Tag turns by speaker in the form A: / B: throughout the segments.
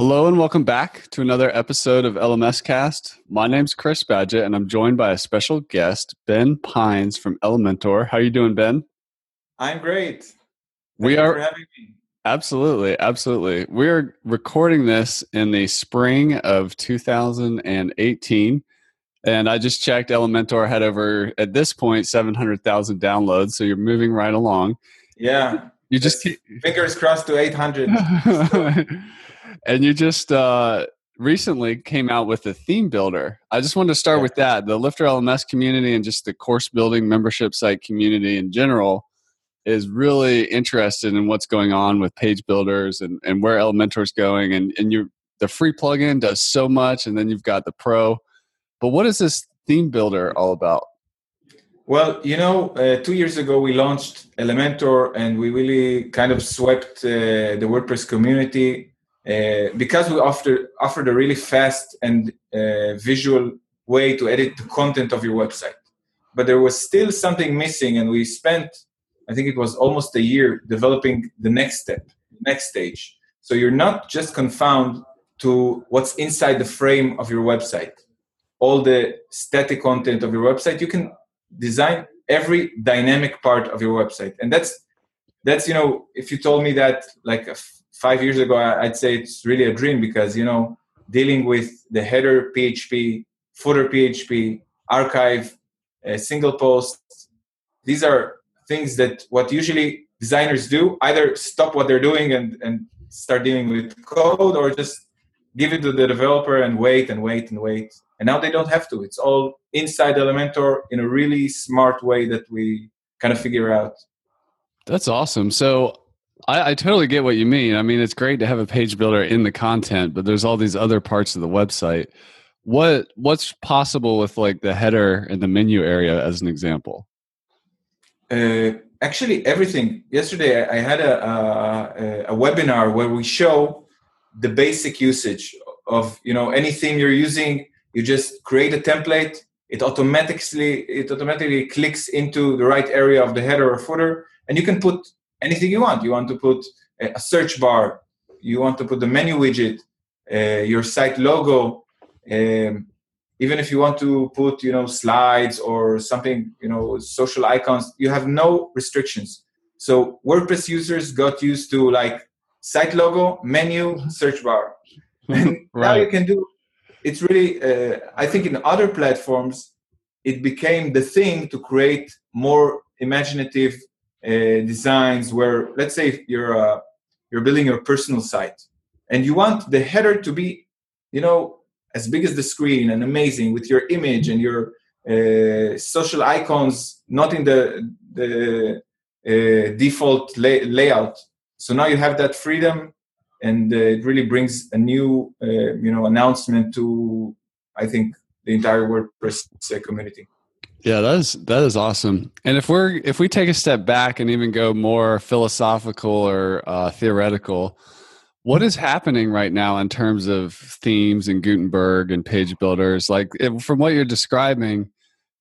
A: Hello and welcome back to another episode of LMScast. My name's Chris Badgett and I'm joined by a special guest, Ben Pines from Elementor. How are you doing, Ben?
B: I'm great. Thank
A: we are Absolutely, absolutely. We're recording this in the spring of 2018 and I just checked Elementor had over at this point 700,000 downloads, so you're moving right along.
B: Yeah.
A: You just
B: keep, fingers crossed to 800.
A: and you just uh, recently came out with a theme builder. I just wanted to start yeah. with that. The Lifter LMS community and just the course building membership site community in general is really interested in what's going on with page builders and, and where Elementor's going. And, and you the free plugin does so much, and then you've got the pro. But what is this theme builder all about?
B: Well, you know, uh, two years ago we launched Elementor, and we really kind of swept uh, the WordPress community uh, because we offered offered a really fast and uh, visual way to edit the content of your website. But there was still something missing and we spent i think it was almost a year developing the next step next stage. So you're not just confound to what's inside the frame of your website. All the static content of your website you can design every dynamic part of your website. And that's that's you know if you told me that like a five years ago, I'd say it's really a dream because you know dealing with the header PHP, footer PHP, archive, a single post. These are things that what usually designers do either stop what they're doing and, and start dealing with code or just give it to the developer and wait and wait and wait. And now they don't have to. It's all inside Elementor in a really smart way that we kind of figure out.
A: That's awesome. So I, I, totally get what you mean. I mean, it's great to have a page builder in the content, but there's all these other parts of the website. What what's possible with like the header and the menu area as an example?
B: Uh, actually, everything. Yesterday, I had a, a, a webinar where we show the basic usage of you know any theme you're using. You just create a template. It automatically it automatically clicks into the right area of the header or footer, and you can put anything you want. You want to put a search bar, you want to put the menu widget, uh, your site logo, um, even if you want to put you know slides or something you know social icons, you have no restrictions. So WordPress users got used to like site logo, menu, search bar, and right. now you can do. It's really, uh, I think, in other platforms, it became the thing to create more imaginative uh, designs where let's say you're uh, you're building your personal site and you want the header to be you know as big as the screen and amazing with your image and your uh, social icons not in the the uh, default lay- layout. So now you have that freedom and uh, it really brings a new uh, you know announcement to i think the entire wordpress community
A: yeah, that is that is awesome. And if we're if we take a step back and even go more philosophical or uh, theoretical, what is happening right now in terms of themes and Gutenberg and page builders? Like if, from what you're describing,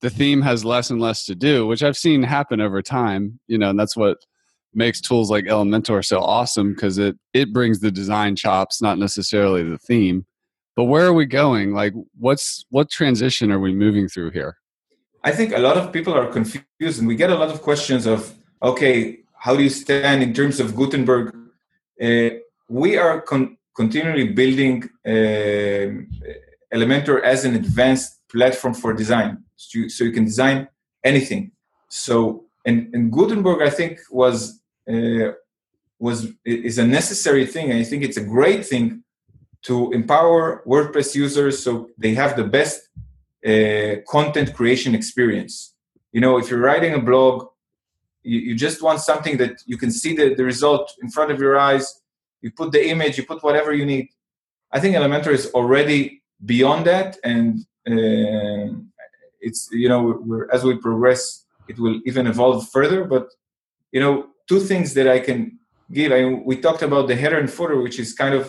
A: the theme has less and less to do, which I've seen happen over time. You know, and that's what makes tools like Elementor so awesome because it it brings the design chops, not necessarily the theme. But where are we going? Like, what's what transition are we moving through here?
B: I think a lot of people are confused, and we get a lot of questions of, okay, how do you stand in terms of Gutenberg? Uh, we are con- continually building uh, Elementor as an advanced platform for design, so you, so you can design anything. So, and, and Gutenberg, I think, was uh, was is a necessary thing. I think it's a great thing to empower WordPress users so they have the best content creation experience. You know, if you're writing a blog, you, you just want something that you can see the, the result in front of your eyes. You put the image, you put whatever you need. I think Elementor is already beyond that, and uh, it's you know as we progress, it will even evolve further. But you know, two things that I can give. I mean, we talked about the header and footer, which is kind of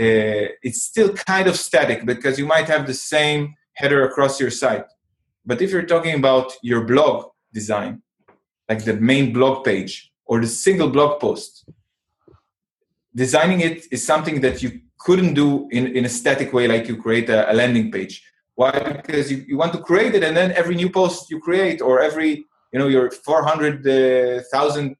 B: uh, it's still kind of static because you might have the same header across your site. But if you're talking about your blog design, like the main blog page or the single blog post, designing it is something that you couldn't do in, in a static way like you create a, a landing page. Why? Because you, you want to create it and then every new post you create or every, you know, your 400,000 uh,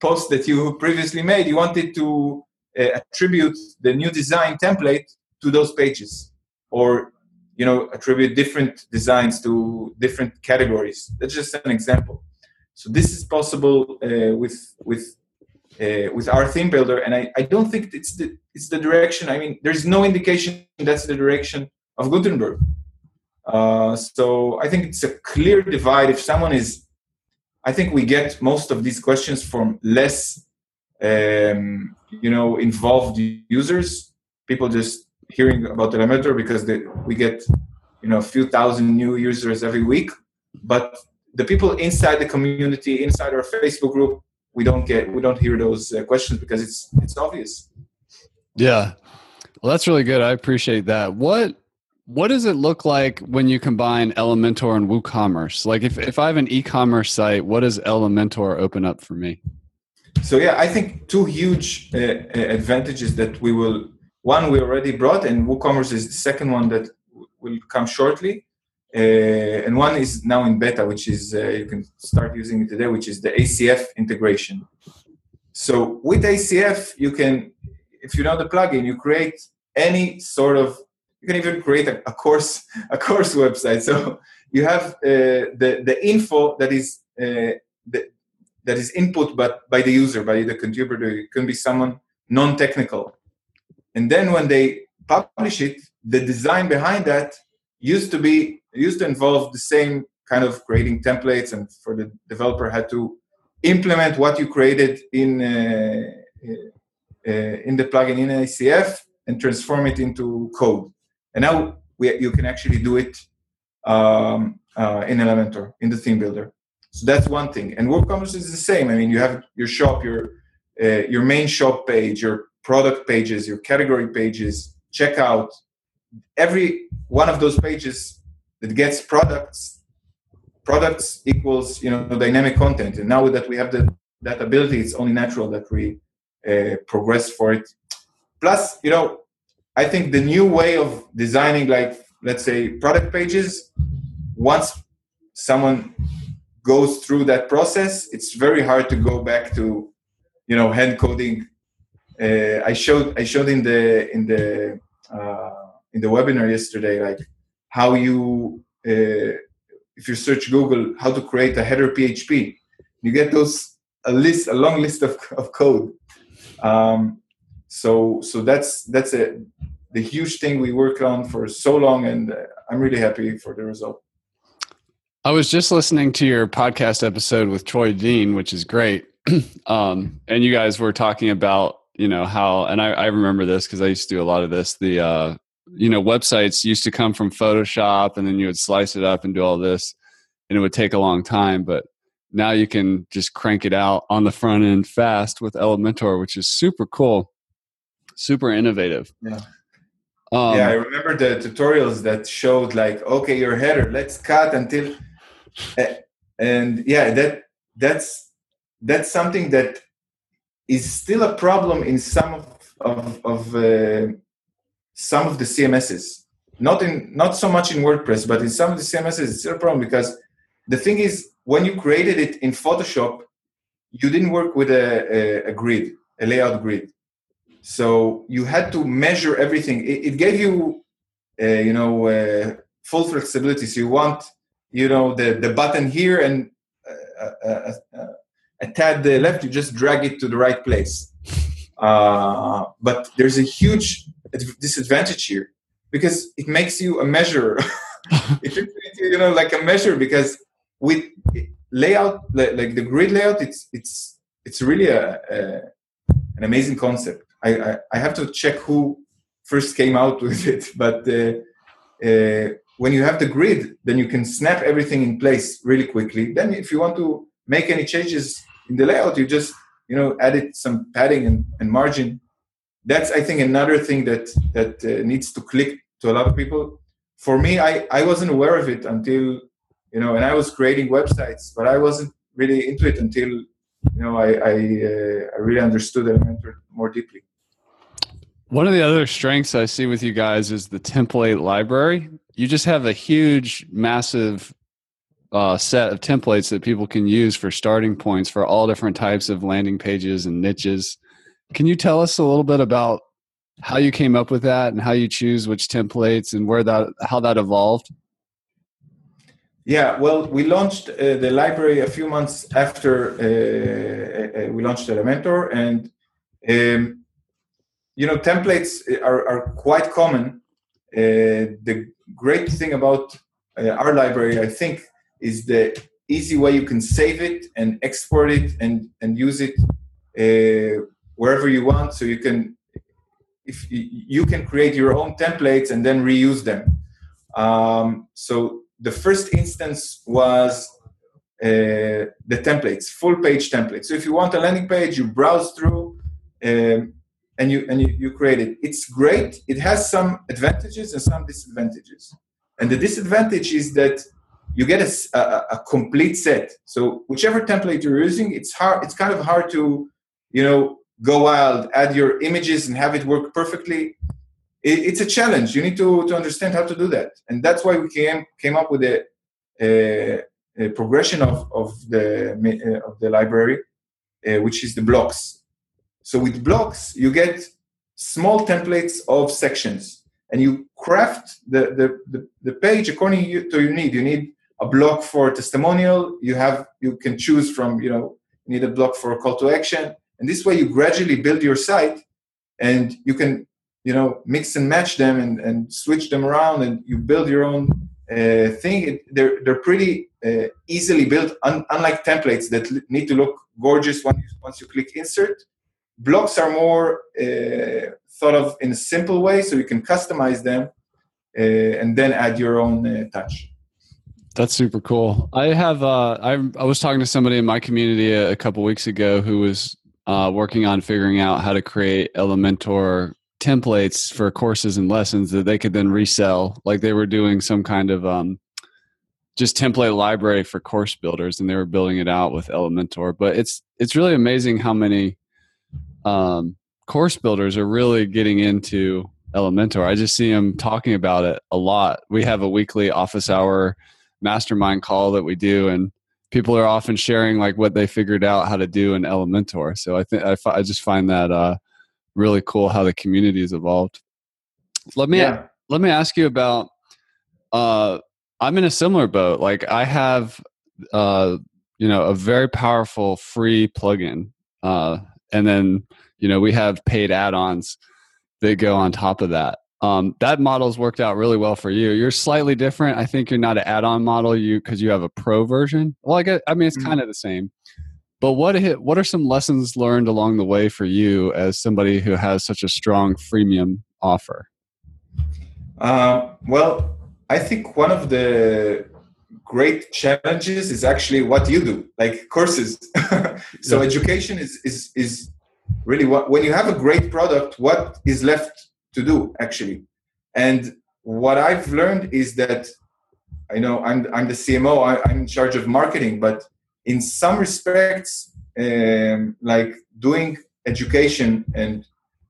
B: posts that you previously made, you wanted to uh, attribute the new design template to those pages or, you know, attribute different designs to different categories. That's just an example. So this is possible uh, with, with uh, with our theme builder, and I, I don't think it's the it's the direction. I mean, there's no indication that's the direction of Gutenberg. Uh, so I think it's a clear divide. If someone is, I think we get most of these questions from less, um, you know, involved users. People just hearing about Elementor because they, we get, you know, a few thousand new users every week. But the people inside the community, inside our Facebook group, we don't get we don't hear those uh, questions because it's it's obvious.
A: Yeah. Well that's really good. I appreciate that. What what does it look like when you combine elementor and woocommerce? Like if, if i have an e-commerce site what does elementor open up for me?
B: So yeah i think two huge uh, uh advantages that we will one we already brought and woocommerce is the second one that will come shortly uh, and one is now in beta, which is uh, you can start using it today, which is the ACF integration. So with ACF, you can, if you know the plugin, you create any sort of. You can even create a, a course a course website. So you have uh, the the info that is uh, the, that is input, but by the user, by the contributor. It can be someone non-technical, and then when they publish it, the design behind that used to be used to involve the same kind of creating templates, and for the developer had to implement what you created in uh, uh, in the plugin in ACF and transform it into code. And now we, you can actually do it um, uh, in Elementor in the theme builder. So that's one thing. And WooCommerce is the same. I mean, you have your shop, your uh, your main shop page, your product pages, your category pages, checkout. Every one of those pages that gets products products equals you know dynamic content and now that we have the, that ability it's only natural that we uh, progress for it plus you know i think the new way of designing like let's say product pages once someone goes through that process it's very hard to go back to you know hand coding uh, i showed i showed in the in the uh, in the webinar yesterday like how you uh, if you search Google how to create a header PHP, you get those a list a long list of, of code. Um, so so that's that's a the huge thing we worked on for so long, and uh, I'm really happy for the result.
A: I was just listening to your podcast episode with Troy Dean, which is great. um, and you guys were talking about you know how, and I, I remember this because I used to do a lot of this. The uh, you know websites used to come from photoshop and then you would slice it up and do all this and it would take a long time but now you can just crank it out on the front end fast with elementor which is super cool super innovative
B: yeah um, yeah i remember the tutorials that showed like okay your header let's cut until uh, and yeah that that's that's something that is still a problem in some of of, of uh, some of the CMSs. Not in not so much in WordPress, but in some of the CMSs, it's still a problem because the thing is when you created it in Photoshop, you didn't work with a, a, a grid, a layout grid. So you had to measure everything. It, it gave you, uh, you know, uh, full flexibility. So you want, you know, the the button here and uh, uh, uh a tad the left, you just drag it to the right place. Uh, but there's a huge disadvantage here because it makes you a measure. it you know like a measure because with layout like, like the grid layout, it's it's it's really a, a an amazing concept. I, I, I have to check who first came out with it, but uh, uh, when you have the grid, then you can snap everything in place really quickly. Then, if you want to make any changes in the layout, you just you know added some padding and, and margin. That's i think another thing that that uh, needs to click to a lot of people. For me i i wasn't aware of it until you know and i was creating websites but i wasn't really into it until you know i i, uh, I really understood elementor more deeply.
A: One of the other strengths I see with you guys is the template library. You just have a huge, massive uh, set of templates that people can use for starting points for all different types of landing pages and niches. Can you tell us a little bit about how you came up with that and how you choose which templates and where that how that evolved?
B: Yeah, well, we launched uh, the library a few months after uh, uh, we launched Elementor, and um, you know, templates are, are quite common. Uh, the great thing about uh, our library, I think, is the easy way you can save it and export it and and use it uh, wherever you want. So you can, if you can create your own templates and then reuse them. Um, so the first instance was uh, the templates, full page templates. So if you want a landing page, you browse through um, and you and you, you create it. It's great. It has some advantages and some disadvantages. And the disadvantage is that you get a, a, a, complete set. So whichever template you're using, it's hard. It's kind of hard to, you know, go wild, add your images, and have it work perfectly it, it's a challenge. You need to, to understand how to do that. And that's why we came, came up with a, a, a progression of, of, the, uh, of the library, uh, which is the blocks. So with blocks, you get small templates of sections and you craft the, the, the, the page according to your need. You need a block for testimonial. You have, you can choose from, you know, you need a block for a call to action. And this way you gradually build your site and you can you know mix and match them and, and switch them around and you build your own uh, thing it, they're they're pretty uh, easily built un, unlike templates that need to look gorgeous once you, once you click insert blocks are more uh, thought of in a simple way so you can customize them uh, and then add your own uh, touch.
A: That's super cool. I have uh, I, I was talking to somebody in my community a, a couple weeks ago who was working on figuring out how to create elementor templates for courses and lessons that they could then resell. Like they were doing some kind of um, just template library for course builders and they were building it out with elementor. But it's it's really amazing how many um, course builders are really getting into elementor i just see them talking about it a lot we have a weekly office hour mastermind call that we do and people are often sharing like what they figured out how to do in elementor so i think I, I just find that uh, really cool how the community has evolved. Let me yeah. let me ask you about. Uh, I'm in a similar boat. Like I have, uh, you know, a very powerful free plugin, uh, and then you know we have paid add-ons that go on top of that. Um, that model's worked out really well for you. You're slightly different. I think you're not an add-on model, you because you have a pro version. Well, I get. I mean, it's mm-hmm. kind of the same. But what what are some lessons learned along the way for you as somebody who has such a strong freemium offer?
B: Uh, well, I think one of the great challenges is actually what you do, like courses. so yeah. education is is is really what when you have a great product, what is left to do actually? And what I've learned is that I know I'm I'm the CMO, I, I'm in charge of marketing, but in some respects, um, like doing education and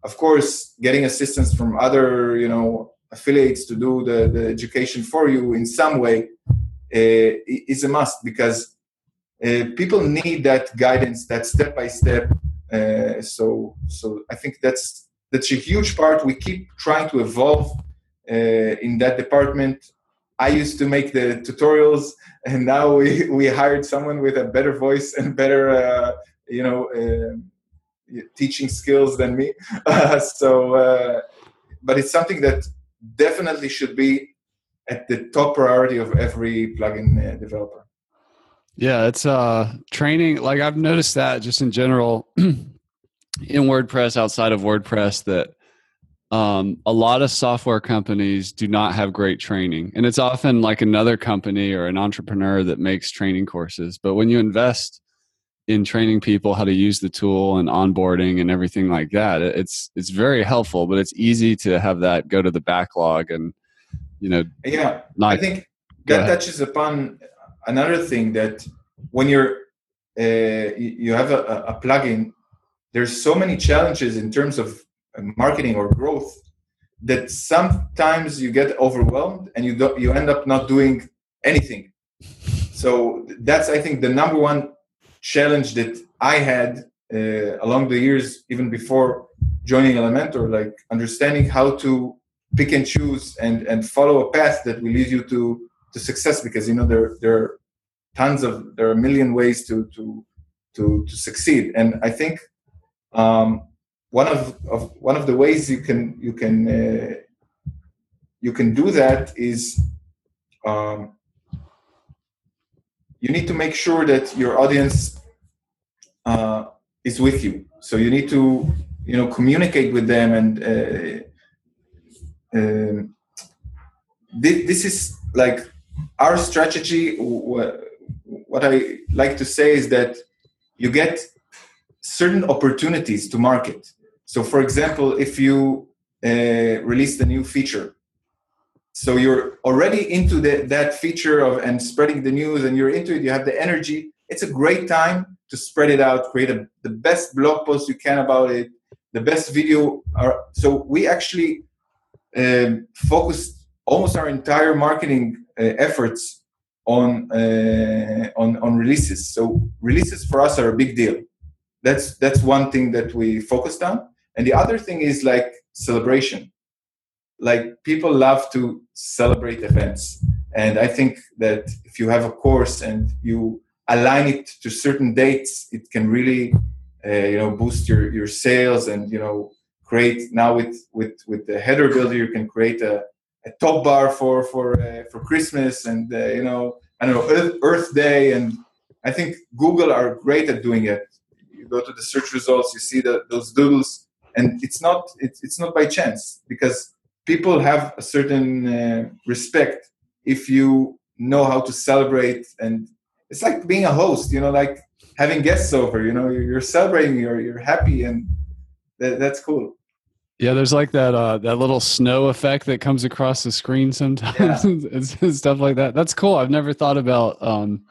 B: of course getting assistance from other you know affiliates to do the, the education for you in some way is a must because uh, people need that guidance that step by step uh, so so i think that's that's a huge part we keep trying to evolve uh, in that department I used to make the tutorials, and now we, we hired someone with a better voice and better, uh, you know, uh, teaching skills than me. Uh, so, uh, but it's something that definitely should be at the top priority of every plugin uh, developer.
A: Yeah, it's uh training. Like I've noticed that just in general in WordPress, outside of WordPress, that um, a lot of software companies do not have great training and it's often like another company or an entrepreneur that makes training courses but when you invest in training people how to use the tool and onboarding and everything like that it's it's very helpful but it's easy to have that go to the backlog and you know
B: yeah i think that touches upon another thing that when you're uh, you have a, a plugin there's so many challenges in terms of marketing or growth that sometimes you get overwhelmed and you do, you end up not doing anything. So that's I think the number one challenge that I had uh, along the years, even before joining Elementor, like understanding how to pick and choose and and follow a path that will lead you to to success. Because you know there there are tons of there are a million ways to to to to succeed, and I think um, one of, of one of the ways you can you can uh, you can do that is um, you need to make sure that your audience uh, is with you. So you need to you know communicate with them and uh, um, this, this is like our strategy. What I like to say is that you get certain opportunities to market. So, for example, if you uh, release the new feature, so you're already into the, that feature of and spreading the news, and you're into it. You have the energy. It's a great time to spread it out. Create a, the best blog post you can about it. The best video. Are, so we actually um, focused almost our entire marketing uh, efforts on uh, on on releases. So releases for us are a big deal. That's that's one thing that we focused on. And the other thing is like celebration. Like people love to celebrate events. And I think that if you have a course and you align it to certain dates, it can really, uh, you know, boost your, your sales and, you know, create now with, with, with the header builder, you can create a, a top bar for, for, uh, for Christmas and, uh, you know, I don't know, Earth, Earth Day. And I think Google are great at doing it. You go to the search results, you see that those doodles and it's not it's, it's not by chance because people have a certain uh, respect if you know how to celebrate and it's like being a host you know like having guests over you know you're, celebrating you're you're happy and that, that's cool
A: yeah, there's like that uh, that little snow effect that comes across the screen sometimes, yeah. stuff like that. That's cool. I've never thought about um,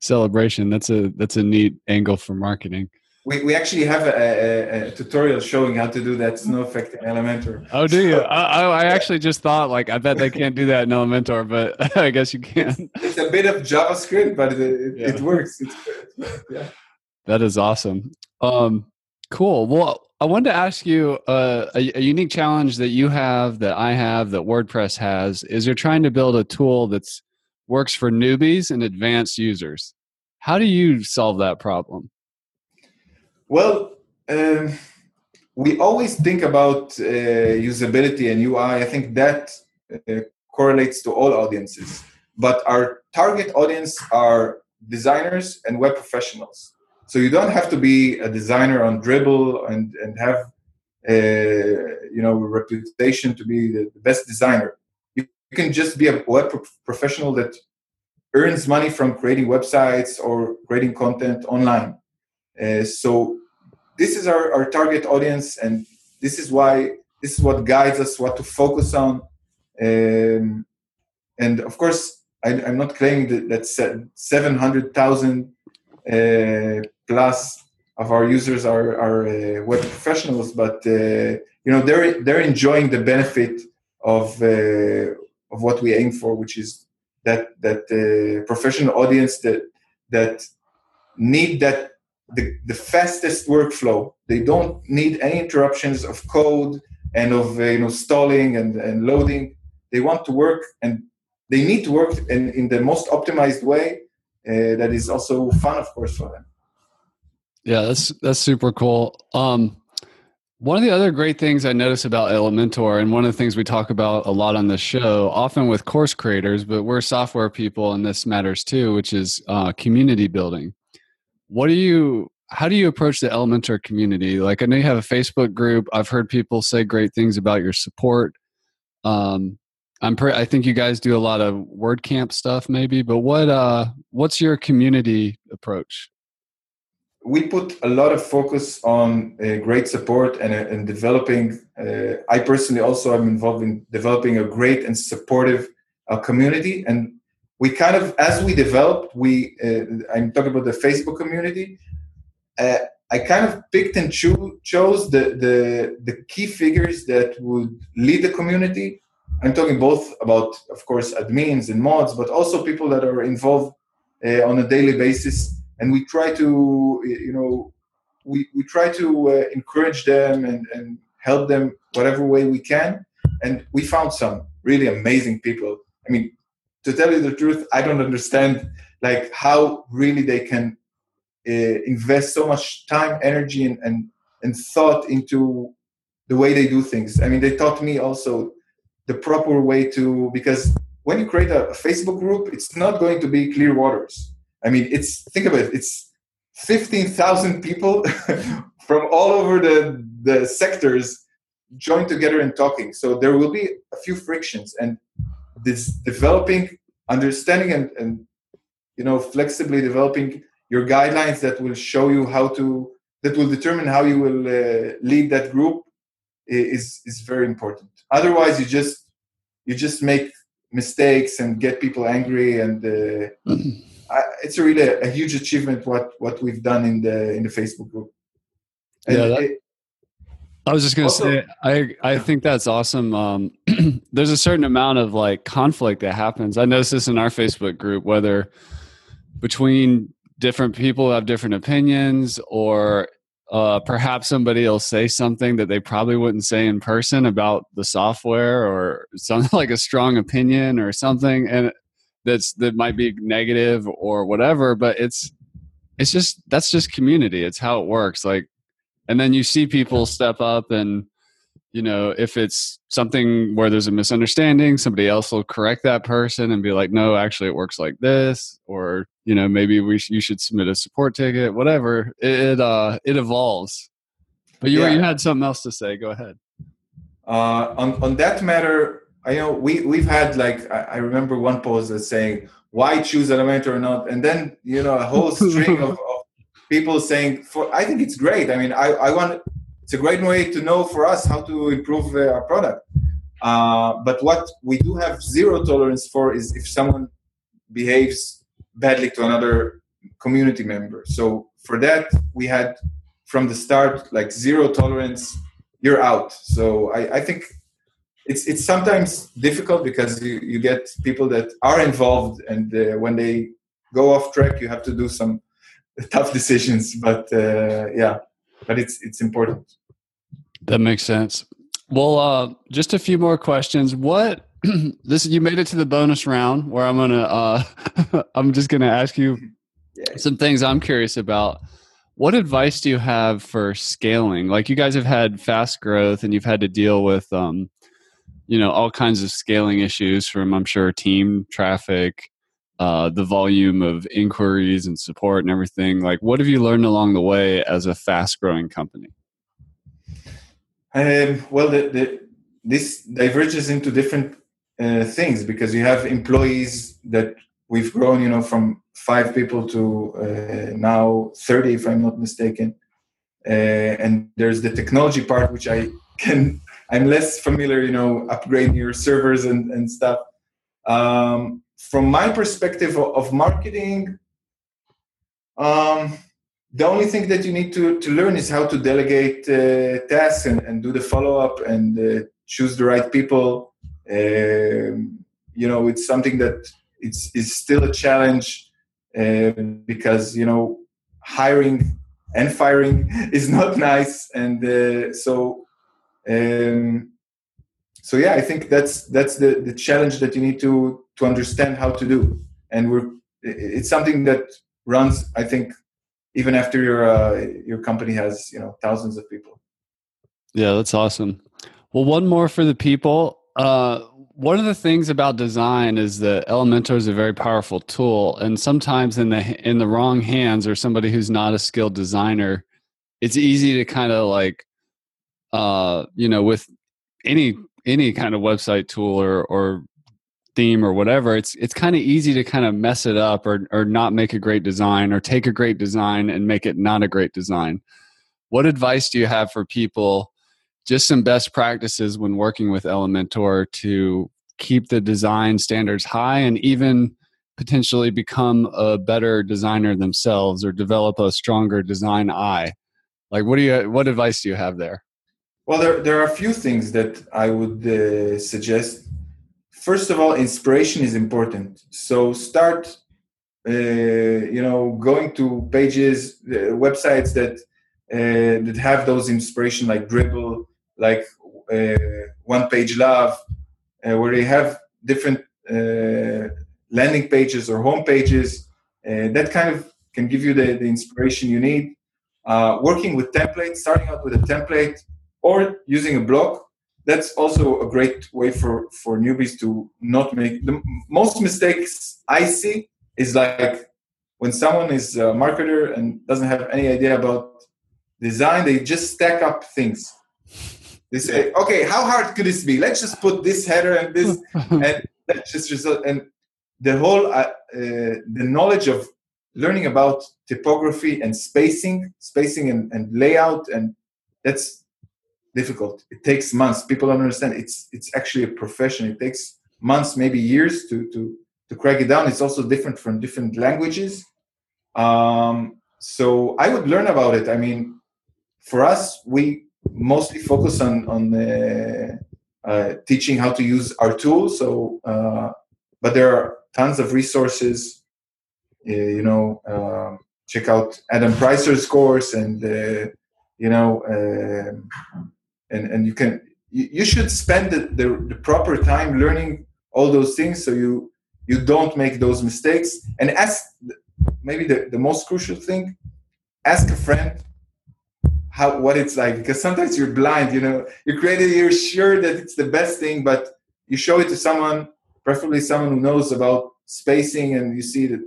A: celebration. That's a that's a neat angle for marketing
B: we, we actually have a, a, a, tutorial showing how to do that snow effect in Elementor.
A: Oh, do you? I, I, actually just thought like I bet they can't do that in Elementor, but I guess you can.
B: It's, it's a bit of JavaScript, but it, yeah. it works.
A: yeah. That is awesome. Um, cool. Well, I wanted to ask you uh, a, a unique challenge that you have, that I have, that WordPress has, is you're trying to build a tool that's works for newbies and advanced users. How do you solve that problem?
B: Well, um, we always think about uh, usability and UI. I think that uh, correlates to all audiences. But our target audience are designers and web professionals. So you don't have to be a designer on Dribbble and, and have uh, you know a reputation to be the, best designer. You, can just be a web professional that earns money from creating websites or creating content online. Uh, so this is our, our target audience, and this is why this is what guides us what to focus on. Um, and of course, I, am not claiming that, that 700,000 uh, plus of our users are, are uh, web professionals, but uh, you know they're they're enjoying the benefit of uh, of what we aim for, which is that that uh, professional audience that that need that the, the fastest workflow. They don't need any interruptions of code and of uh, you know stalling and, and loading. They want to work and they need to work in, in the most optimized way uh, that is also fun, of course, for them.
A: Yeah, that's that's super cool. Um, one of the other great things I notice about Elementor, and one of the things we talk about a lot on the show, often with course creators, but we're software people, and this matters too, which is uh, community building. What do you? How do you approach the Elementor community? Like, I know you have a Facebook group. I've heard people say great things about your support. Um, I'm pre- I think you guys do a lot of WordCamp stuff, maybe. But what uh, what's your community approach?
B: We put a lot of focus on uh, great support and, uh, and developing. Uh, I personally also am involved in developing a great and supportive uh, community. And we kind of, as we developed, we uh, I'm talking about the Facebook community. Uh, I kind of picked and cho- chose the, the the key figures that would lead the community. I'm talking both about, of course, admins and mods, but also people that are involved on a daily basis. And we try to, you know, we, we try to uh, encourage them and, and help them whatever way we can. And we found some really amazing people. I mean, to tell you the truth, I don't understand like how really they can uh, invest so much time, energy, and, and and thought into the way they do things. I mean, they taught me also the proper way to because when you create a, a Facebook group, it's not going to be clear waters. I mean, it's think of it, it's fifteen thousand people from all over the the sectors joined together and talking. So there will be a few frictions and this developing understanding and, and you know flexibly developing your guidelines that will show you how to that will determine how you will uh, lead that group is is very important otherwise you just you just make mistakes and get people angry and uh, I, it's really a, a, huge achievement what what we've done in the in the facebook group.
A: And yeah that, it, i was just going to say i i think that's awesome um, there's a certain amount of like conflict that happens. I notice this in our facebook group whether between different people have different opinions or uh, perhaps somebody will say something that they probably wouldn't say in person about the software or something like a strong opinion or something and that's that might be negative or whatever but it's it's just that's just community. It's how it works. Like and then you see people step up and you know if it's something where there's a misunderstanding somebody else will correct that person and be like no actually it works like this or you know maybe we sh- you should submit a support ticket whatever. It, it uh it evolves. But you, yeah. you had something else to say. Go ahead.
B: Uh on on that matter i know we we've had like i, remember one post that's saying why choose elementor or not and then you know a whole string of, of people saying for i think it's great i mean i i want it's a great way to know for us how to improve uh, our product. Uh, but what we do have zero tolerance for is if someone behaves badly to another community member. So for that, we had from the start like zero tolerance. You're out. So I, I think it's it's sometimes difficult because you, you get people that are involved, and uh, when they go off track, you have to do some tough decisions. But uh, yeah, but it's it's important.
A: That makes sense. Well, uh, just a few more questions. What this you made it to the bonus round where I'm gonna uh, I'm just gonna ask you yeah. some things I'm curious about. What advice do you have for scaling? Like you guys have had fast growth and you've had to deal with um, you know all kinds of scaling issues from I'm sure team traffic, uh, the volume of inquiries and support and everything. Like, what have you learned along the way as a fast growing company?
B: Um, well, the, the, this diverges into different uh, things because you have employees that we've grown, you know, from five people to uh, now 30, if I'm not mistaken. Uh, and there's the technology part, which I can, I'm less familiar, you know, upgrading your servers and, and stuff. Um, from my perspective of, of marketing, um, the only thing that you need to, to learn is how to delegate uh, tasks and, and do the follow up and uh, choose the right people. Um, you know, it's something that it's is still a challenge uh, because you know hiring and firing is not nice, and uh, so um, so yeah, I think that's that's the the challenge that you need to to understand how to do, and we're it's something that runs, I think, even after your uh, your company has you know thousands of people.
A: Yeah, that's awesome. Well, one more for the people. Uh, one of the things about design is that Elementor is a very powerful tool, and sometimes in the in the wrong hands or somebody who's not a skilled designer, it's easy to kind of like, uh, you know, with any any kind of website tool or or theme or whatever it's it's kind of easy to kind of mess it up or or not make a great design or take a great design and make it not a great design what advice do you have for people just some best practices when working with elementor to keep the design standards high and even potentially become a better designer themselves or develop a stronger design eye Like, what do you? What advice do you have there?
B: Well, there there are a few things that I would uh, suggest. First of all, inspiration is important. So start, uh, you know, going to pages, uh, websites that uh, that have those inspiration, like Dribbble, like uh, One Page Love, uh, where they have different landing pages or home pages. that kind of can give you the, the inspiration you need. working with templates, starting out with a template or using a blog that's also a great way for for newbies to not make the most mistakes i see is like when someone is a marketer and doesn't have any idea about design they just stack up things. They say okay how hard could this be? Let's just put this header and this and let's just result. And the whole uh, uh, the knowledge of learning about typography and spacing spacing and, and layout and that's difficult. It takes months. People don't understand. It's it's actually a profession. It takes months, maybe years to to to crack it down. It's also different from different languages. Um, so I would learn about it. I mean, for us, we mostly focus on on uh, teaching how to use our tools. So, uh, but there are tons of resources. Uh, you know, um, check out Adam Preiser's course and uh, you know um, and and you can you, you should spend the, the, the proper time learning all those things so you you don't make those mistakes. And ask maybe the, the most crucial thing ask a friend how what it's like. Because sometimes you're blind you know you create it you're sure that it's the best thing but you show it to someone preferably someone who knows about spacing and you see that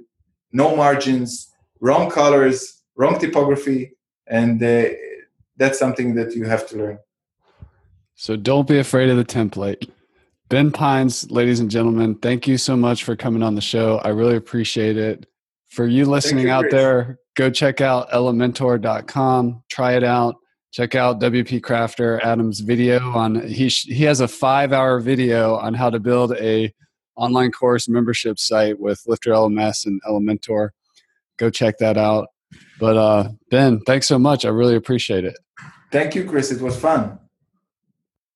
B: no margins wrong colors wrong typography and uh, that's something that you have to learn
A: so don't be afraid of the template. Ben Pines, ladies and gentlemen, thank you so much for coming on the show. I really appreciate it. For you listening you, out Chris. there, go check out elementor.com, try it out. Check out WP Crafter Adam's video on he he has a 5-hour video on how to build a online course membership site with Lifter LMS and Elementor. Go check that out. But uh Ben, thanks so much. I really appreciate it.
B: Thank you, Chris. It was fun.